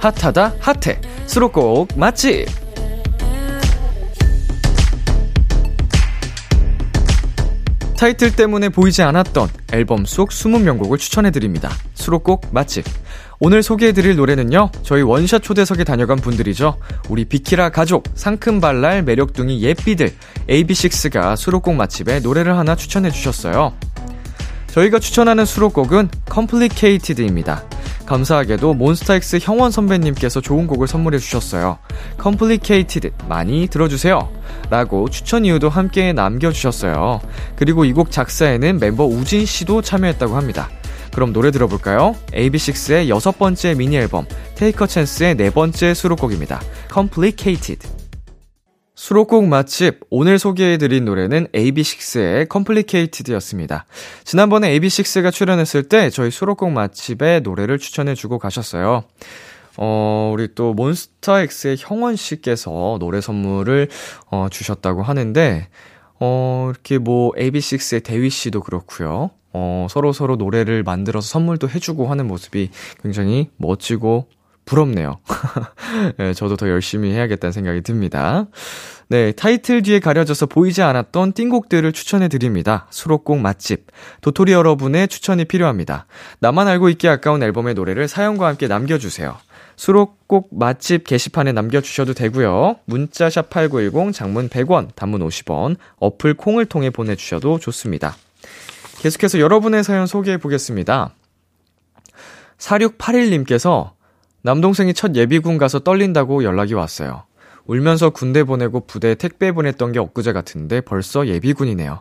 Speaker 1: 핫하다 핫해 수록곡 맛집 타이틀 때문에 보이지 않았던 앨범 속 20명곡을 추천해드립니다. 수록곡 맛집. 오늘 소개해드릴 노래는요, 저희 원샷 초대석에 다녀간 분들이죠. 우리 비키라 가족, 상큼발랄, 매력둥이 예삐들, a b 6 i 가 수록곡 맛집에 노래를 하나 추천해주셨어요. 저희가 추천하는 수록곡은 Complicated입니다. 감사하게도 몬스타엑스 형원 선배님께서 좋은 곡을 선물해 주셨어요. 컴플리케이티드 많이 들어주세요. 라고 추천 이유도 함께 남겨주셨어요. 그리고 이 곡 작사에는 멤버 우진 씨도 참여했다고 합니다. 그럼 노래 들어볼까요? AB6IX의 여섯 번째 미니 앨범, 테이커 찬스의 네 번째 수록곡입니다. Complicated. 수록곡 맛집 오늘 소개해드린 노래는 AB6IX의 Complicated였습니다. 지난번에 AB6IX가 출연했을 때 저희 수록곡 맛집의 노래를 추천해주고 가셨어요. 어, 우리 또 몬스타엑스의 형원 씨께서 노래 선물을 어, 주셨다고 하는데 어, 이렇게 뭐 AB6IX의 대위 씨도 그렇고요. 어, 서로 서로 노래를 만들어서 선물도 해주고 하는 모습이 굉장히 멋지고 부럽네요. *laughs* 네, 저도 더 열심히 해야겠다는 생각이 듭니다. 네, 타이틀 뒤에 가려져서 보이지 않았던 띵곡들을 추천해 드립니다. 수록곡 맛집. 도토리 여러분의 추천이 필요합니다. 나만 알고 있기 아까운 앨범의 노래를 사연과 함께 남겨주세요. 수록곡 맛집 게시판에 남겨주셔도 되고요. 문자샵 8910, 장문 100원, 단문 50원, 어플 콩을 통해 보내주셔도 좋습니다. 계속해서 여러분의 사연 소개해 보겠습니다. 4681님께서 남동생이 첫 예비군 가서 떨린다고 연락이 왔어요. 울면서 군대 보내고 부대 택배 보냈던 게 엊그제 같은데 벌써 예비군이네요.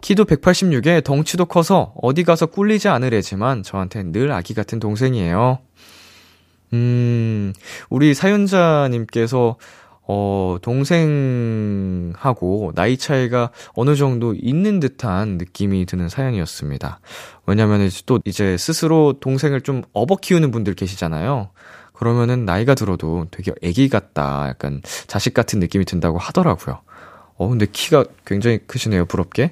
Speaker 1: 키도 186에 덩치도 커서 어디 가서 꿀리지 않을래지만저한테늘 아기 같은 동생이에요. 음, 우리 사연자님께서, 어, 동생하고 나이 차이가 어느 정도 있는 듯한 느낌이 드는 사연이었습니다. 왜냐면 또 이제 스스로 동생을 좀 업어 키우는 분들 계시잖아요. 그러면은 나이가 들어도 되게 애기 같다, 약간 자식 같은 느낌이 든다고 하더라고요. 어, 근데 키가 굉장히 크시네요, 부럽게.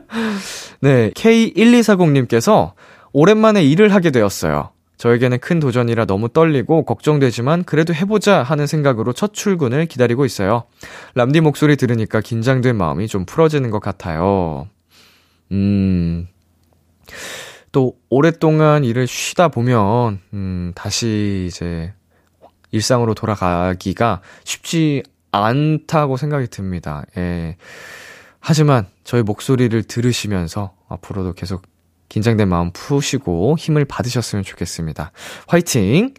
Speaker 1: *laughs* 네, K1240님께서 오랜만에 일을 하게 되었어요. 저에게는 큰 도전이라 너무 떨리고 걱정되지만 그래도 해보자 하는 생각으로 첫 출근을 기다리고 있어요. 람디 목소리 들으니까 긴장된 마음이 좀 풀어지는 것 같아요.
Speaker 4: 음. 또 오랫동안 일을 쉬다 보면 음 다시 이제 일상으로 돌아가기가 쉽지 않다고 생각이 듭니다. 예. 하지만 저희 목소리를 들으시면서 앞으로도 계속 긴장된 마음 푸시고 힘을 받으셨으면 좋겠습니다. 화이팅!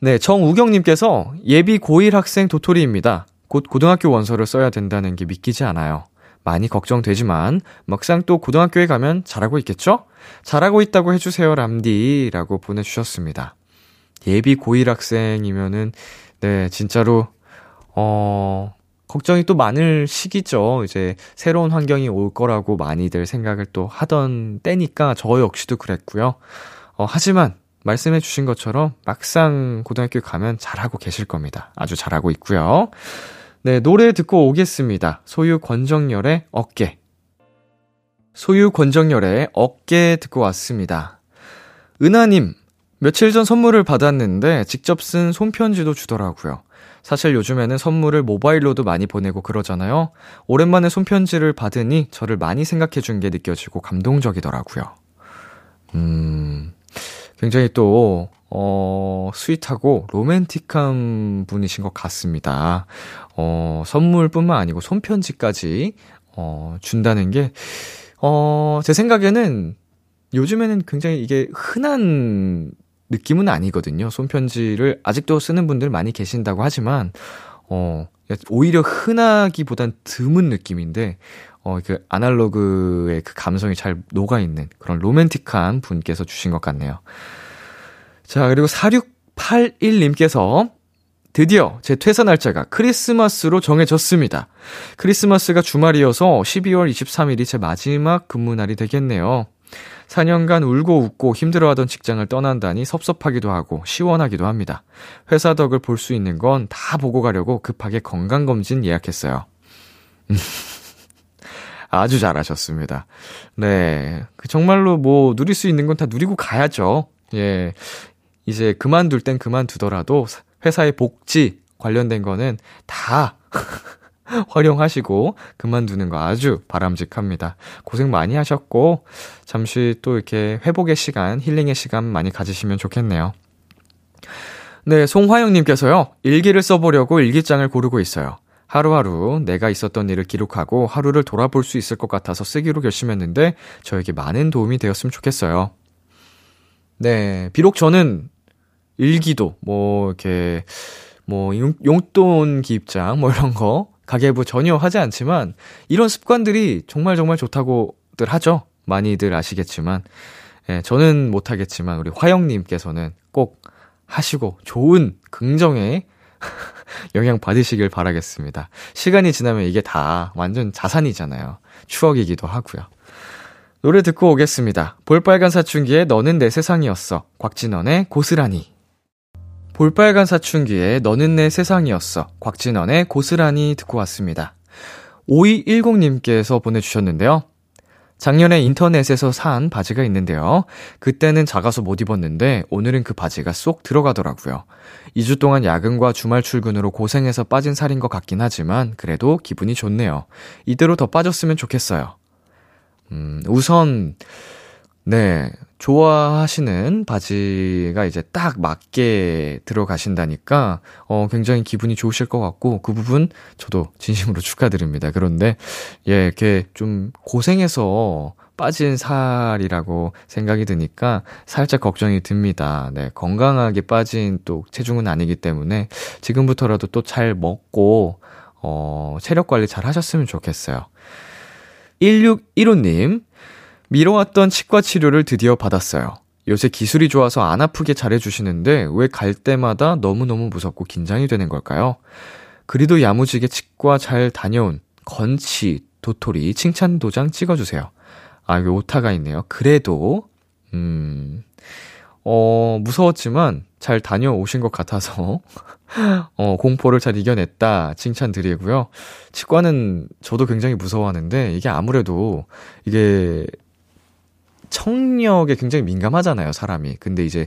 Speaker 4: 네, 정우경님께서 예비 고1 학생 도토리입니다. 곧 고등학교 원서를 써야 된다는 게 믿기지 않아요. 많이 걱정되지만 막상 또 고등학교에 가면 잘하고 있겠죠? 잘하고 있다고 해주세요, 람디. 라고 보내주셨습니다. 예비 고1 학생이면은, 네, 진짜로, 어, 걱정이 또 많을 시기죠. 이제 새로운 환경이 올 거라고 많이들 생각을 또 하던 때니까 저 역시도 그랬고요. 어, 하지만 말씀해 주신 것처럼 막상 고등학교 가면 잘하고 계실 겁니다. 아주 잘하고 있고요. 네, 노래 듣고 오겠습니다. 소유 권정열의 어깨. 소유 권정열의 어깨 듣고 왔습니다. 은하님, 며칠 전 선물을 받았는데 직접 쓴 손편지도 주더라고요. 사실 요즘에는 선물을 모바일로도 많이 보내고 그러잖아요. 오랜만에 손편지를 받으니 저를 많이 생각해 준 게 느껴지고 감동적이더라고요. 음, 굉장히 또 어, 스윗하고 로맨틱한 분이신 것 같습니다. 어, 선물뿐만 아니고 손편지까지, 어, 준다는 게, 어, 제 생각에는 요즘에는 굉장히 이게 흔한 느낌은 아니거든요. 손편지를 아직도 쓰는 분들 많이 계신다고 하지만, 어, 오히려 흔하기보단 드문 느낌인데, 어, 그 아날로그의 그 감성이 잘 녹아있는 그런 로맨틱한 분께서 주신 것 같네요. 자, 그리고 4681님께서 드디어 제 퇴사 날짜가 크리스마스로 정해졌습니다. 크리스마스가 주말이어서 12월 23일이 제 마지막 근무날이 되겠네요. 4년간 울고 웃고 힘들어하던 직장을 떠난다니 섭섭하기도 하고 시원하기도 합니다. 회사 덕을 볼 수 있는 건 다 보고 가려고 급하게 건강검진 예약했어요. *laughs* 아주 잘하셨습니다. 네. 그 정말로 뭐 누릴 수 있는 건 다 누리고 가야죠. 예. 이제 그만둘 땐 그만두더라도 회사의 복지 관련된 거는 다 *laughs* 활용하시고 그만두는 거 아주 바람직합니다. 고생 많이 하셨고 잠시 또 이렇게 회복의 시간, 힐링의 시간 많이 가지시면 좋겠네요. 네, 송화영님께서요. 일기를 써보려고 일기장을 고르고 있어요. 하루하루 내가 있었던 일을 기록하고 하루를 돌아볼 수 있을 것 같아서 쓰기로 결심했는데 저에게 많은 도움이 되었으면 좋겠어요. 네, 비록 저는 일기도, 뭐, 이렇게, 뭐, 용, 용돈 기입장, 뭐 이런 거, 가계부 전혀 하지 않지만, 이런 습관들이 정말 정말 좋다고들 하죠. 많이들 아시겠지만, 예, 저는 못하겠지만, 우리 화영님께서는 꼭 하시고, 좋은 긍정의 *laughs* 영향 받으시길 바라겠습니다. 시간이 지나면 이게 다 완전 자산이잖아요. 추억이기도 하고요. 노래 듣고 오겠습니다. 볼빨간 사춘기에 너는 내 세상이었어. 곽진원의 고스란히. 볼빨간 사춘기에 너는 내 세상이었어. 곽진원의 고스란히 듣고 왔습니다. 5210님께서 보내주셨는데요. 작년에 인터넷에서 산 바지가 있는데요. 그때는 작아서 못 입었는데 오늘은 그 바지가 쏙 들어가더라고요. 2주 동안 야근과 주말 출근으로 고생해서 빠진 살인 것 같긴 하지만 그래도 기분이 좋네요. 이대로 더 빠졌으면 좋겠어요. 음, 우선 네. 좋아하시는 바지가 이제 딱 맞게 들어가신다니까, 어, 굉장히 기분이 좋으실 것 같고, 그 부분 저도 진심으로 축하드립니다. 그런데, 예, 이렇게 좀 고생해서 빠진 살이라고 생각이 드니까 살짝 걱정이 듭니다. 네, 건강하게 빠진 또 체중은 아니기 때문에 지금부터라도 또 잘 먹고, 어, 체력 관리 잘 하셨으면 좋겠어요. 1615님, 미뤄왔던 치과 치료를 드디어 받았어요. 요새 기술이 좋아서 안 아프게 잘해주시는데 왜 갈 때마다 너무너무 무섭고 긴장이 되는 걸까요? 그리도 야무지게 치과 잘 다녀온 건치, 도토리 칭찬 도장 찍어주세요. 아, 이거 오타가 있네요. 그래도, 음, 어, 무서웠지만 잘 다녀오신 것 같아서, *laughs* 어, 공포를 잘 이겨냈다 칭찬 드리고요. 치과는 저도 굉장히 무서워하는데 이게 아무래도 이게 청력에 굉장히 민감하잖아요, 사람이. 근데 이제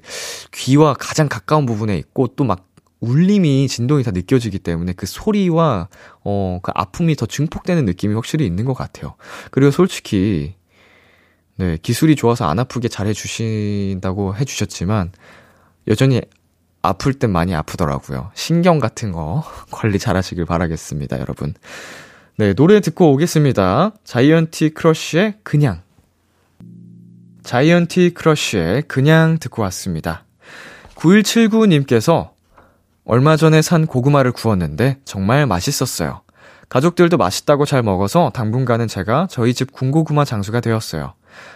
Speaker 4: 귀와 가장 가까운 부분에 있고 또 막 울림이 진동이 다 느껴지기 때문에 그 소리와 어 그 아픔이 더 증폭되는 느낌이 확실히 있는 것 같아요. 그리고 솔직히 네, 기술이 좋아서 안 아프게 잘해 주신다고 해 주셨지만 여전히 아플 땐 많이 아프더라고요. 신경 같은 거 *laughs* 관리 잘 하시길 바라겠습니다, 여러분. 네, 노래 듣고 오겠습니다. 자이언티 크러쉬의 그냥 자이언티 크러쉬의 그냥 듣고 왔습니다. 9179님께서 얼마 전에 산 고구마를 구웠는데 정말 맛있었어요. 가족들도 맛있다고 잘 먹어서 당분간은 제가 저희 집 군고구마 장수가 되었어요.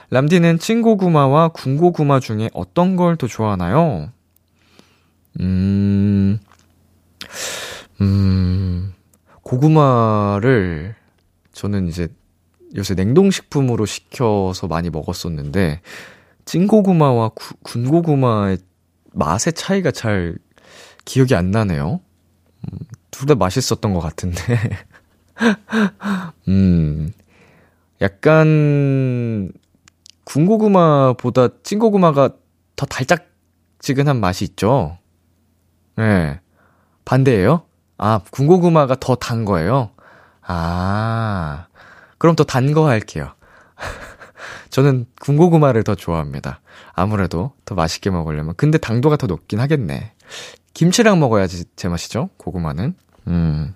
Speaker 4: 람디는 찐고구마와 군고구마 중에 어떤 걸 더 좋아하나요? 음, 음, 고구마를 저는 이제 요새 냉동식품으로 시켜서 많이 먹었었는데 찐고구마와 구, 군고구마의 맛의 차이가 잘 기억이 안 나네요. 음, 둘다 맛있었던 것 같은데. *laughs* 음, 약간, 군고구마보다 찐고구마가 더 달짝지근한 맛이 있죠? 예. 네. 반대예요? 아, 군고구마가 더 단 거예요? 아, 그럼 또 단 거 할게요. *laughs* 저는 군고구마를 더 좋아합니다. 아무래도 더 맛있게 먹으려면. 근데 당도가 더 높긴 하겠네. 김치랑 먹어야지 제맛이죠. 고구마는. 음.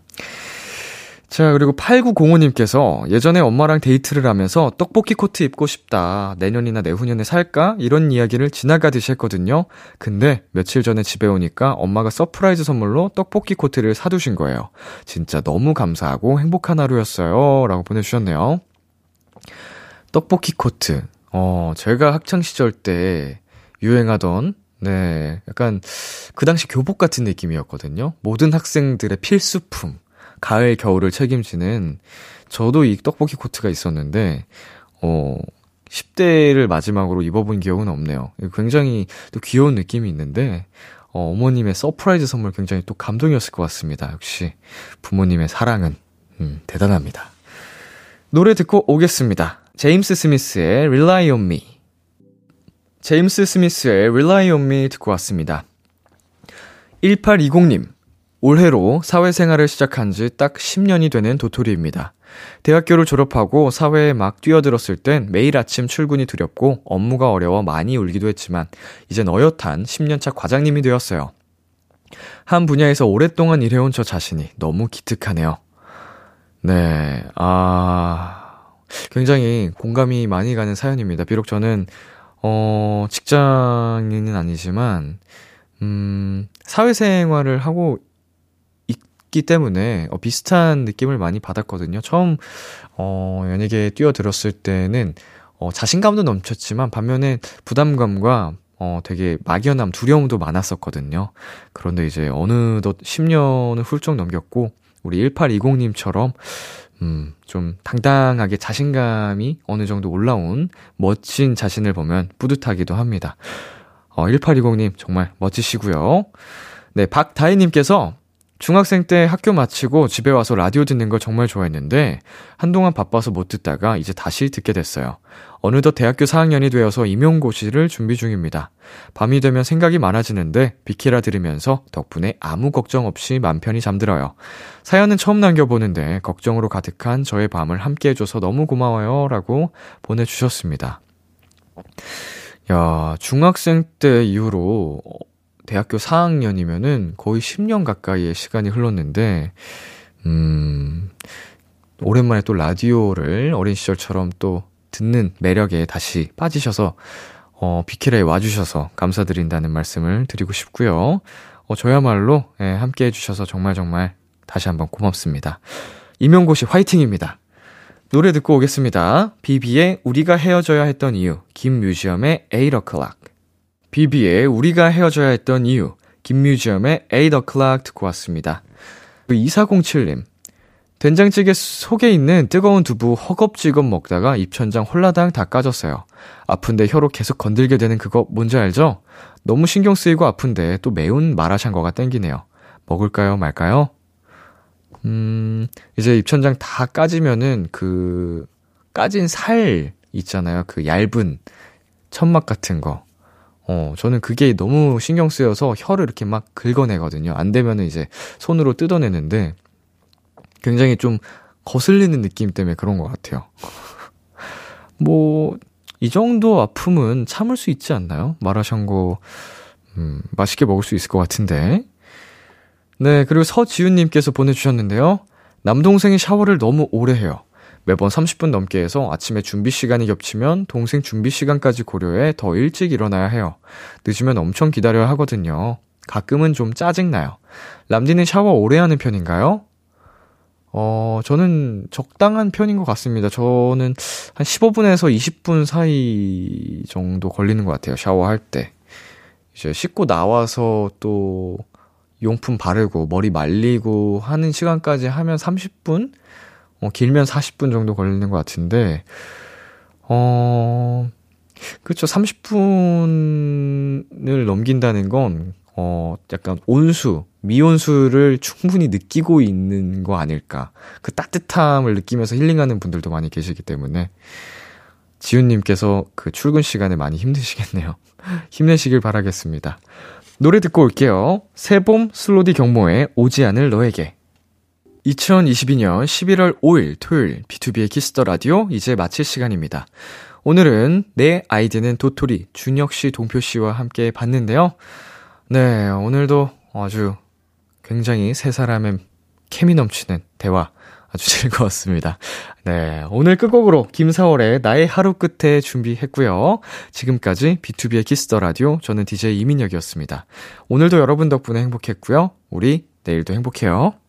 Speaker 4: 자, 그리고 8905님께서 예전에 엄마랑 데이트를 하면서 떡볶이 코트 입고 싶다. 내년이나 내후년에 살까? 이런 이야기를 지나가듯이 했거든요. 근데 며칠 전에 집에 오니까 엄마가 서프라이즈 선물로 떡볶이 코트를 사두신 거예요. 진짜 너무 감사하고 행복한 하루였어요. 라고 보내주셨네요. 떡볶이 코트. 어, 제가 학창시절 때 유행하던 네, 약간 그 당시 교복 같은 느낌이었거든요. 모든 학생들의 필수품. 가을, 겨울을 책임지는 저도 이 떡볶이 코트가 있었는데, 어, 10대를 마지막으로 입어본 기억은 없네요. 굉장히 또 귀여운 느낌이 있는데, 어, 어머님의 서프라이즈 선물 굉장히 또 감동이었을 것 같습니다. 역시 부모님의 사랑은, 음, 대단합니다. 노래 듣고 오겠습니다. 제임스 스미스의 Rely on Me. 제임스 스미스의 Rely on Me 듣고 왔습니다. 1820님, 올해로 사회생활을 시작한 지 딱 10년이 되는 도토리입니다. 대학교를 졸업하고 사회에 막 뛰어들었을 땐 매일 아침 출근이 두렵고 업무가 어려워 많이 울기도 했지만 이젠 어엿한 10년차 과장님이 되었어요. 한 분야에서 오랫동안 일해온 저 자신이 너무 기특하네요. 네, 아, 굉장히 공감이 많이 가는 사연입니다. 비록 저는, 어, 직장인은 아니지만, 음, 사회생활을 하고 있기 때문에 어, 비슷한 느낌을 많이 받았거든요. 처음 어, 연예계에 뛰어들었을 때는 어, 자신감도 넘쳤지만 반면에 부담감과 어, 되게 막연함, 두려움도 많았었거든요. 그런데 이제 어느덧 10년을 훌쩍 넘겼고 우리 1820님처럼 음, 좀 당당하게 자신감이 어느 정도 올라온 멋진 자신을 보면 뿌듯하기도 합니다. 어, 1820님 정말 멋지시고요. 네, 박다희님께서 중학생 때 학교 마치고 집에 와서 라디오 듣는 걸 정말 좋아했는데 한동안 바빠서 못 듣다가 이제 다시 듣게 됐어요. 어느덧 대학교 4학년이 되어서 임용고시를 준비 중입니다. 밤이 되면 생각이 많아지는데 비키라 들으면서 덕분에 아무 걱정 없이 맘 편히 잠들어요. 사연은 처음 남겨보는데 걱정으로 가득한 저의 밤을 함께 해줘서 너무 고마워요. 라고 보내주셨습니다. 야, 중학생 때 이후로 대학교 4학년이면은 거의 10년 가까이의 시간이 흘렀는데, 음, 오랜만에 또 라디오를 어린 시절처럼 또 듣는 매력에 다시 빠지셔서, 어, 비키라에 와주셔서 감사드린다는 말씀을 드리고 싶고요. 어, 저야말로, 예, 함께 해주셔서 정말 정말 다시 한번 고맙습니다. 임용고시 화이팅입니다. 노래 듣고 오겠습니다. 비비의 우리가 헤어져야 했던 이유, 김뮤지엄의 에이러 l o 비비의 우리가 헤어져야 했던 이유, 김뮤지엄의 에이 c 클 o c 듣고 왔습니다. 2407님, 그 된장찌개 속에 있는 뜨거운 두부 허겁지겁 먹다가 입천장 홀라당 다 까졌어요. 아픈데 혀로 계속 건들게 되는 그거 뭔지 알죠? 너무 신경 쓰이고 아픈데 또 매운 마라샹궈가 땡기네요. 먹을까요 말까요? 음, 이제 입천장 다 까지면은 그 까진 살 있잖아요. 그 얇은 천막 같은 거. 어, 저는 그게 너무 신경 쓰여서 혀를 이렇게 막 긁어내거든요. 안 되면은 이제 손으로 뜯어내는데 굉장히 좀 거슬리는 느낌 때문에 그런 것 같아요. *laughs* 뭐, 이 정도 아픔은 참을 수 있지 않나요? 마라샹궈, 음, 맛있게 먹을 수 있을 것 같은데. 네, 그리고 서지훈님께서 보내주셨는데요. 남동생이 샤워를 너무 오래 해요. 매번 30분 넘게 해서 아침에 준비 시간이 겹치면 동생 준비 시간까지 고려해 더 일찍 일어나야 해요. 늦으면 엄청 기다려야 하거든요. 가끔은 좀 짜증나요. 람디는 샤워 오래 하는 편인가요? 어, 저는 적당한 편인 것 같습니다. 저는 한 15분에서 20분 사이 정도 걸리는 것 같아요. 샤워할 때. 이제 씻고 나와서 또 용품 바르고 머리 말리고 하는 시간까지 하면 30분? 어, 길면 40분 정도 걸리는 것 같은데, 어, 그쵸. 30분을 넘긴다는 건, 어, 약간 온수, 미온수를 충분히 느끼고 있는 거 아닐까. 그 따뜻함을 느끼면서 힐링하는 분들도 많이 계시기 때문에. 지훈님께서 그 출근 시간에 많이 힘드시겠네요. *laughs* 힘내시길 바라겠습니다. 노래 듣고 올게요. 새봄 슬로디 경모의 오지 않을 너에게. 2022년 11월 5일 토요일 B2B의 키스터 라디오 이제 마칠 시간입니다. 오늘은 내 아이디는 도토리 준혁 씨, 동표 씨와 함께 봤는데요. 네, 오늘도 아주 굉장히 세 사람의 케미 넘치는 대화 아주 *laughs* 즐거웠습니다. 네, 오늘 끝곡으로 김사월의 나의 하루 끝에 준비했고요. 지금까지 B2B의 키스터 라디오 저는 DJ 이민혁이었습니다. 오늘도 여러분 덕분에 행복했고요. 우리 내일도 행복해요.